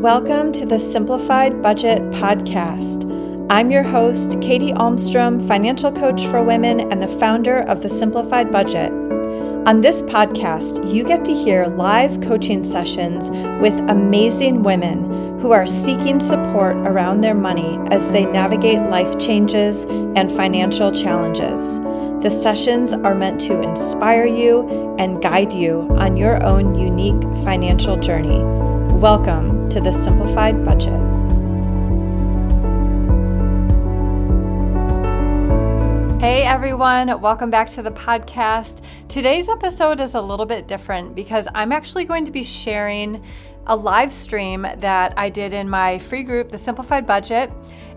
Welcome to the Simplified Budget Podcast. I'm your host, Katy Almstrom, financial coach for women and the founder of the Simplified Budget. On this podcast, you get to hear live coaching sessions with amazing women who are seeking support around their money as they navigate life changes and financial challenges. The sessions are meant to inspire you and guide you on your own unique financial journey. Welcome to the Simplified Budget. Hey everyone, welcome back to the podcast. Today's episode is a little bit different because I'm actually going to be sharing a live stream that I did in my free group, The Simplified Budget,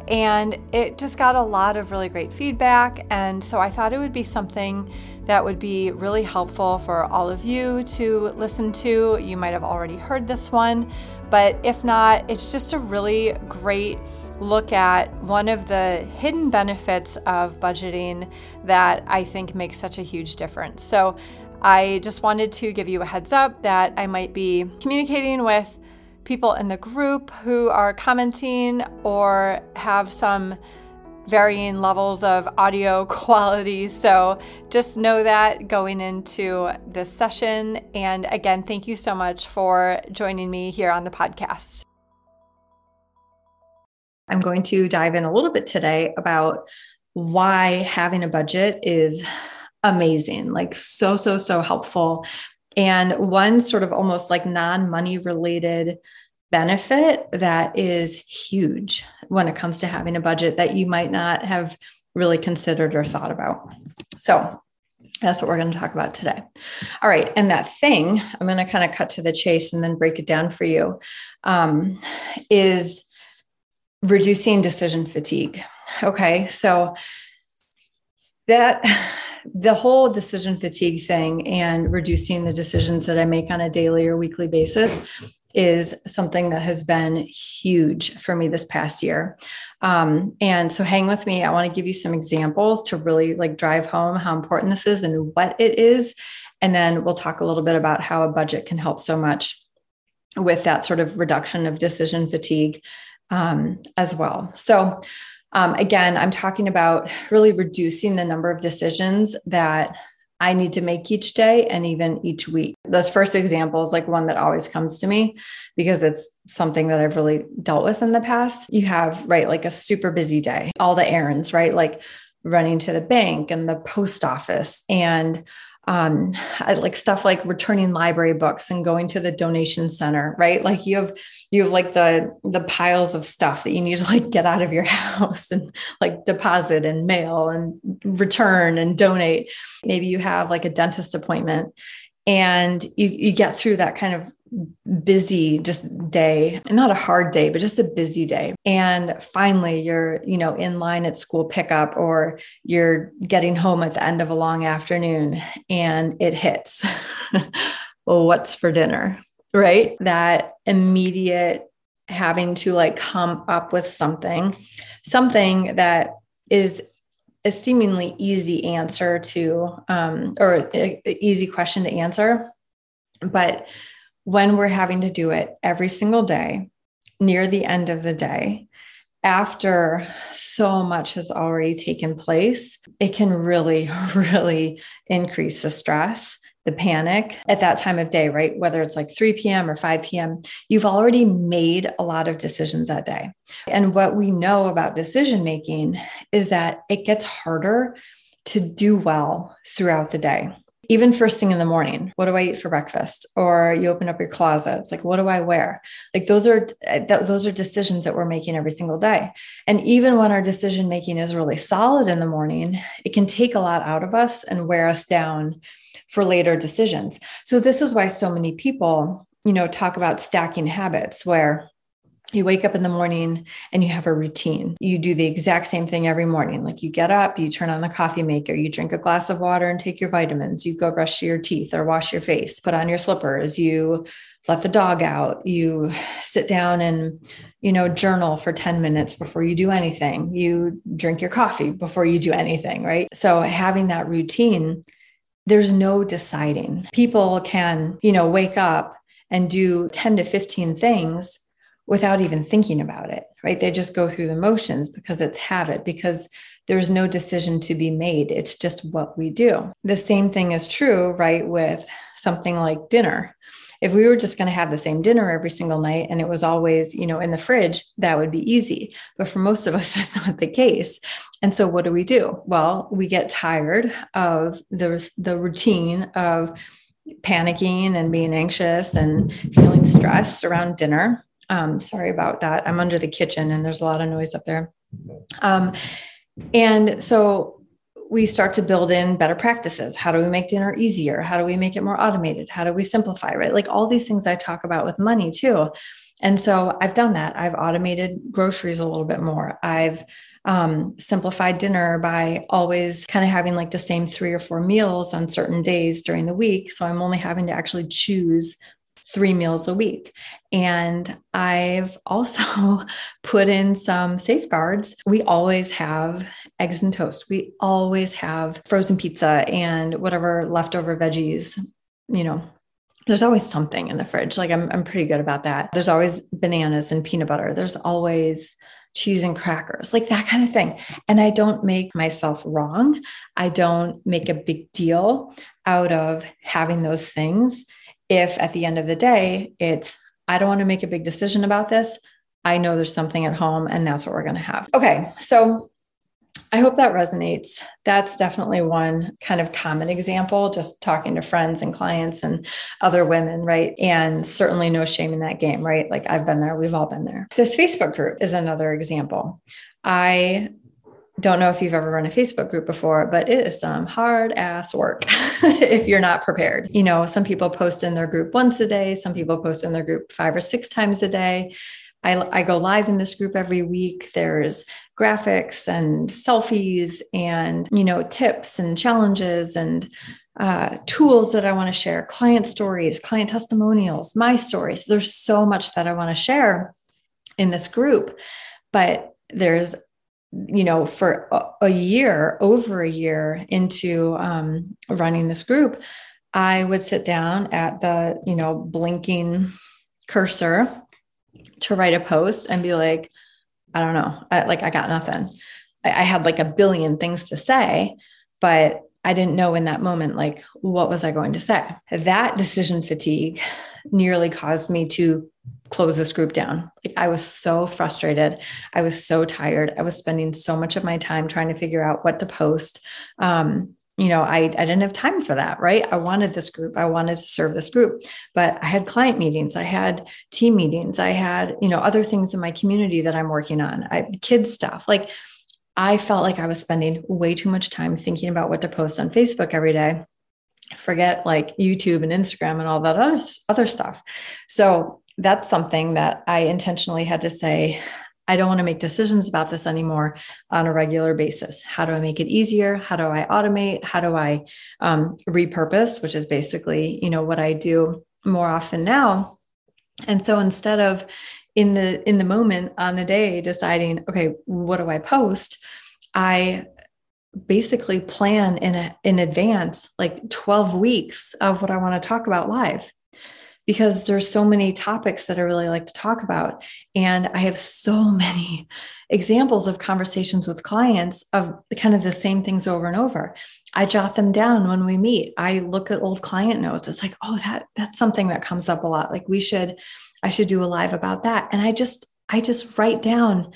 and it just got a lot of really great feedback. And so I thought it would be something that would be really helpful for all of you to listen to. You might have already heard this one, but if not, it's just a really great look at one of the hidden benefits of budgeting that I think makes such a huge difference. So, I just wanted to give you a heads up that I might be communicating with people in the group who are commenting or have some varying levels of audio quality. So just know that going into this session. And again, thank you so much for joining me here on the podcast. I'm going to dive in a little bit today about why having a budget is amazing, like so, so, so helpful. And one sort of almost like non money related benefit that is huge when it comes to having a budget that you might not have really considered or thought about. So, that's what we're going to talk about today. All right. And that thing, I'm going to kind of cut to the chase and then break it down for you, um, is reducing decision fatigue. Okay. So, that the whole decision fatigue thing and reducing the decisions that I make on a daily or weekly basis is something that has been huge for me this past year. Um, and so hang with me. I want to give you some examples to really like drive home how important this is and what it is. And then we'll talk a little bit about how a budget can help so much with that sort of reduction of decision fatigue um, as well. So, um, again, I'm talking about really reducing the number of decisions that I need to make each day and even each week. This first example is like one that always comes to me because it's something that I've really dealt with in the past. You have, right, like a super busy day, all the errands, right? Like running to the bank and the post office and um, like stuff like returning library books and going to the donation center, right? Like you have you have like the the piles of stuff that you need to like get out of your house and like deposit and mail and return and donate. Maybe you have like a dentist appointment and you you get through that kind of busy just day not a hard day but just a busy day. And finally you're you know in line at school pickup or you're getting home at the end of a long afternoon and it hits. Well what's for dinner right? That immediate having to like come up with something something that is a seemingly easy answer to um, or easy question to answer. But when we're having to do it every single day near the end of the day, after so much has already taken place, it can really, really increase the stress, the panic at that time of day, right? Whether it's like 3 p.m. or 5 p.m., you've already made a lot of decisions that day. And what we know about decision making is that it gets harder to do well throughout the day even first thing in the morning what do i eat for breakfast or you open up your closet it's like what do i wear like those are uh, those are decisions that we're making every single day and even when our decision making is really solid in the morning it can take a lot out of us and wear us down for later decisions so this is why so many people you know talk about stacking habits where you wake up in the morning and you have a routine. You do the exact same thing every morning. Like you get up, you turn on the coffee maker, you drink a glass of water and take your vitamins, you go brush your teeth or wash your face, put on your slippers, you let the dog out, you sit down and you know journal for 10 minutes before you do anything. You drink your coffee before you do anything, right? So having that routine there's no deciding. People can, you know, wake up and do 10 to 15 things without even thinking about it, right? They just go through the motions because it's habit, because there's no decision to be made. It's just what we do. The same thing is true, right, with something like dinner. If we were just going to have the same dinner every single night and it was always, you know, in the fridge, that would be easy. But for most of us, that's not the case. And so what do we do? Well, we get tired of the, the routine of panicking and being anxious and feeling stressed around dinner. Um, sorry about that. I'm under the kitchen and there's a lot of noise up there. Um, and so we start to build in better practices. How do we make dinner easier? How do we make it more automated? How do we simplify, right? Like all these things I talk about with money too. And so I've done that. I've automated groceries a little bit more. I've um, simplified dinner by always kind of having like the same three or four meals on certain days during the week. So I'm only having to actually choose three meals a week. And I've also put in some safeguards. We always have eggs and toast. We always have frozen pizza and whatever leftover veggies, you know, there's always something in the fridge. Like I'm, I'm pretty good about that. There's always bananas and peanut butter. There's always cheese and crackers, like that kind of thing. And I don't make myself wrong. I don't make a big deal out of having those things. If at the end of the day, it's, I don't want to make a big decision about this. I know there's something at home and that's what we're going to have. Okay. So I hope that resonates. That's definitely one kind of common example, just talking to friends and clients and other women, right? And certainly no shame in that game, right? Like I've been there, we've all been there. This Facebook group is another example. I don't know if you've ever run a Facebook group before, but it is some hard ass work if you're not prepared. You know, some people post in their group once a day, some people post in their group five or six times a day. I, I go live in this group every week. There's graphics and selfies and you know tips and challenges and uh, tools that I want to share, client stories, client testimonials, my stories. There's so much that I want to share in this group, but there's you know for a, year over a year into um, running this group i would sit down at the you know blinking cursor to write a post and be like, I don't know, I, like I got nothing. I, I had like a billion things to say, but I didn't know in that moment, like, what was I going to say? That decision fatigue nearly caused me to close this group down. Like, I was so frustrated. I was so tired. I was spending so much of my time trying to figure out what to post. Um, you know, I, I didn't have time for that, right? I wanted this group. I wanted to serve this group, but I had client meetings, I had team meetings, I had, you know, other things in my community that I'm working on, I kids stuff. Like I felt like I was spending way too much time thinking about what to post on Facebook every day. Forget like YouTube and Instagram and all that other, other stuff. So that's something that I intentionally had to say, I don't want to make decisions about this anymore on a regular basis. How do I make it easier? How do I automate? How do I um, repurpose, which is basically, you know, what I do more often now. And so instead of in the in the moment on the day deciding, okay, what do I post? I basically plan in a, in advance like 12 weeks of what I want to talk about live because there's so many topics that I really like to talk about. And I have so many examples of conversations with clients of kind of the same things over and over. I jot them down when we meet. I look at old client notes. It's like, oh, that that's something that comes up a lot. Like we should, I should do a live about that. And I just, I just write down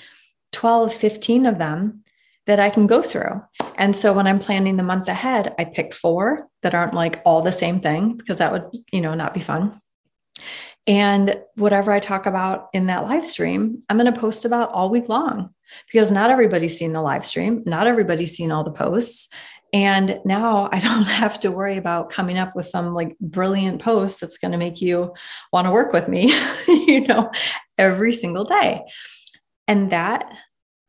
12, 15 of them that I can go through. And so when I'm planning the month ahead, I pick four that aren't like all the same thing because that would, you know, not be fun. And whatever I talk about in that live stream, I'm going to post about all week long because not everybody's seen the live stream, not everybody's seen all the posts. And now I don't have to worry about coming up with some like brilliant post that's going to make you want to work with me, you know, every single day. And that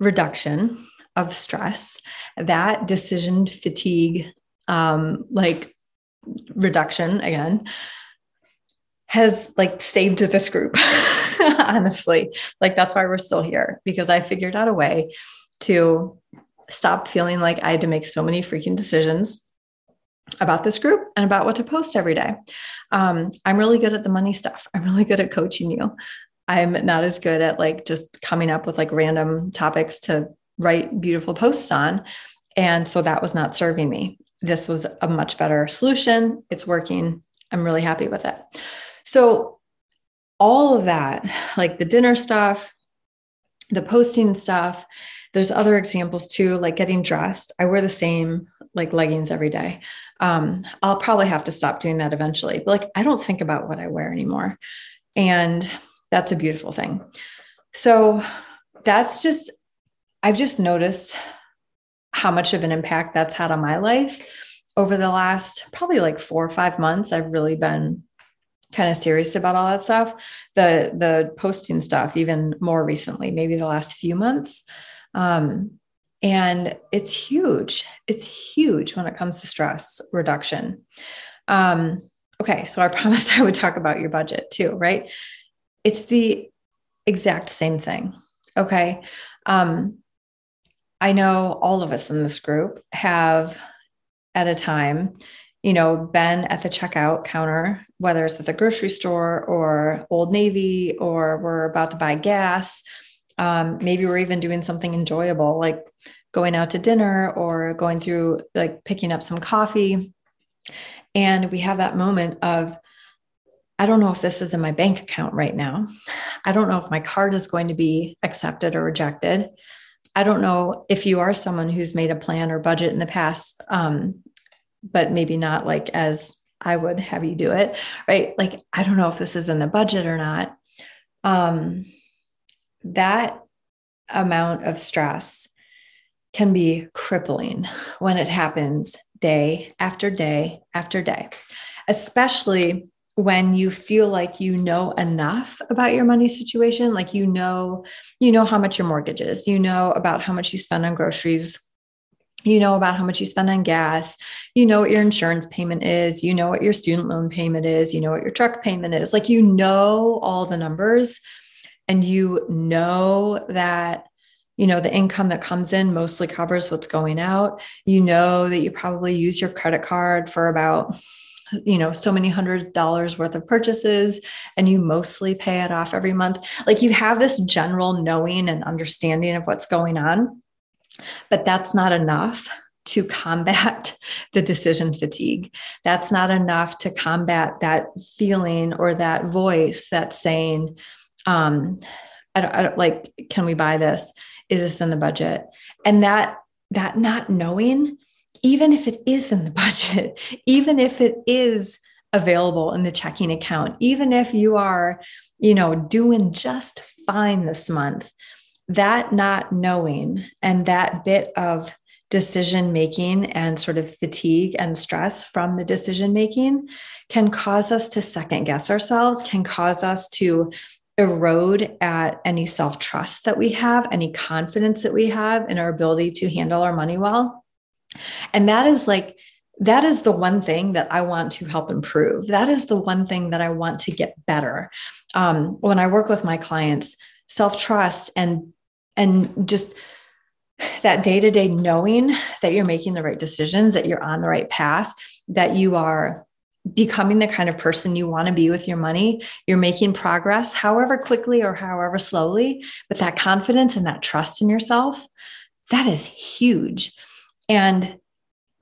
reduction of stress, that decision fatigue, um, like reduction again, has like saved this group honestly like that's why we're still here because i figured out a way to stop feeling like i had to make so many freaking decisions about this group and about what to post every day um, i'm really good at the money stuff i'm really good at coaching you I'm not as good at like just coming up with like random topics to write beautiful posts on. And so that was not serving me. This was a much better solution. It's working. I'm really happy with it. So, all of that, like the dinner stuff, the posting stuff, there's other examples too, like getting dressed. I wear the same like leggings every day. Um, I'll probably have to stop doing that eventually. But like, I don't think about what I wear anymore. And that's a beautiful thing. So that's just, I've just noticed how much of an impact that's had on my life over the last probably like four or five months. I've really been kind of serious about all that stuff. The the posting stuff, even more recently, maybe the last few months. Um, and it's huge. It's huge when it comes to stress reduction. Um, okay, so I promised I would talk about your budget too, right? It's the exact same thing. Okay. Um, I know all of us in this group have at a time, you know, been at the checkout counter, whether it's at the grocery store or Old Navy, or we're about to buy gas. Um, maybe we're even doing something enjoyable like going out to dinner or going through like picking up some coffee. And we have that moment of, I don't know if this is in my bank account right now. I don't know if my card is going to be accepted or rejected. I don't know if you are someone who's made a plan or budget in the past, um, but maybe not like as I would have you do it, right? Like, I don't know if this is in the budget or not. Um, that amount of stress can be crippling when it happens day after day after day, especially when you feel like you know enough about your money situation like you know you know how much your mortgage is you know about how much you spend on groceries you know about how much you spend on gas you know what your insurance payment is you know what your student loan payment is you know what your truck payment is. Like you know all the numbers and you know that you know the income that comes in mostly covers what's going out. You know that you probably use your credit card for about you know so many hundred dollars worth of purchases and you mostly pay it off every month. Like you have this general knowing and understanding of what's going on but that's not enough to combat the decision fatigue. That's not enough to combat that feeling or that voice that's saying um I don't, I don't like can we buy this? Is this in the budget? And that that not knowing even if it is in the budget, even if it is available in the checking account, even if you are, you know, doing just fine this month, that not knowing and that bit of decision making and sort of fatigue and stress from the decision making can cause us to second guess ourselves, can cause us to erode at any self trust that we have, any confidence that we have in our ability to handle our money well. And that is like, that is the one thing that I want to help improve. That is the one thing that I want to get better. Um, when I work with my clients, self trust and and just that day to day knowing that you're making the right decisions, that you're on the right path, that you are becoming the kind of person you want to be with your money. You're making progress, however quickly or however slowly, but that confidence and that trust in yourself, that is huge. And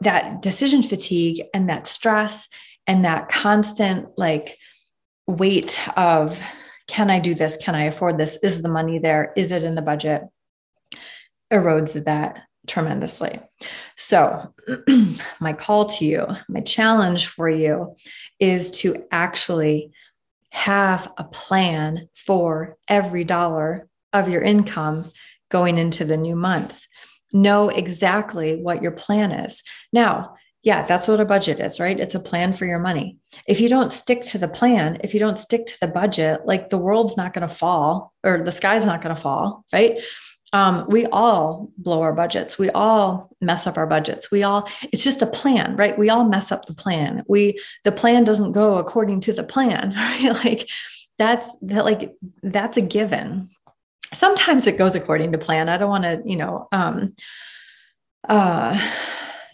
that decision fatigue and that stress and that constant like weight of can I do this? Can I afford this? Is the money there? Is it in the budget? Erodes that tremendously. So, my call to you, my challenge for you is to actually have a plan for every dollar of your income going into the new month know exactly what your plan is. Now, yeah, that's what a budget is, right? It's a plan for your money. If you don't stick to the plan, if you don't stick to the budget, like the world's not going to fall or the sky's not going to fall, right? Um, we all blow our budgets. We all mess up our budgets. We all, it's just a plan, right? We all mess up the plan. We, the plan doesn't go according to the plan, right? Like that's that, like, that's a given sometimes it goes according to plan. I don't want to, you know, um, uh,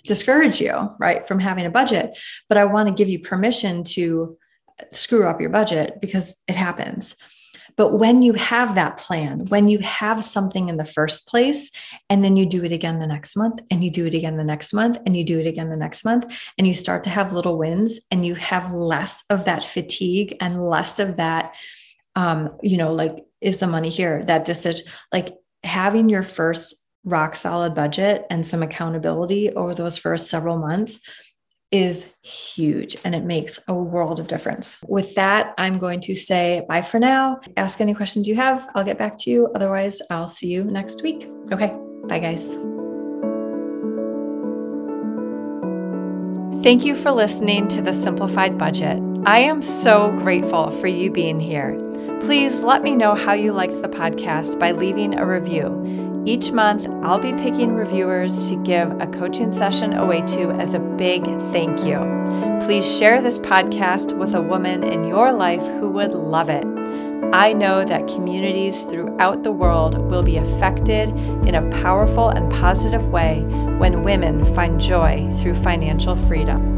discourage you, right, from having a budget, but I want to give you permission to screw up your budget because it happens. But when you have that plan, when you have something in the first place, and then you do it again the next month, and you do it again the next month, and you do it again the next month, and you start to have little wins, and you have less of that fatigue and less of that, um, you know, like, is the money here? That decision, like having your first rock solid budget and some accountability over those first several months is huge and it makes a world of difference. With that, I'm going to say bye for now. Ask any questions you have. I'll get back to you. Otherwise, I'll see you next week. Okay. Bye, guys. Thank you for listening to the Simplified Budget. I am so grateful for you being here. Please let me know how you liked the podcast by leaving a review. Each month, I'll be picking reviewers to give a coaching session away to as a big thank you. Please share this podcast with a woman in your life who would love it. I know that communities throughout the world will be affected in a powerful and positive way when women find joy through financial freedom.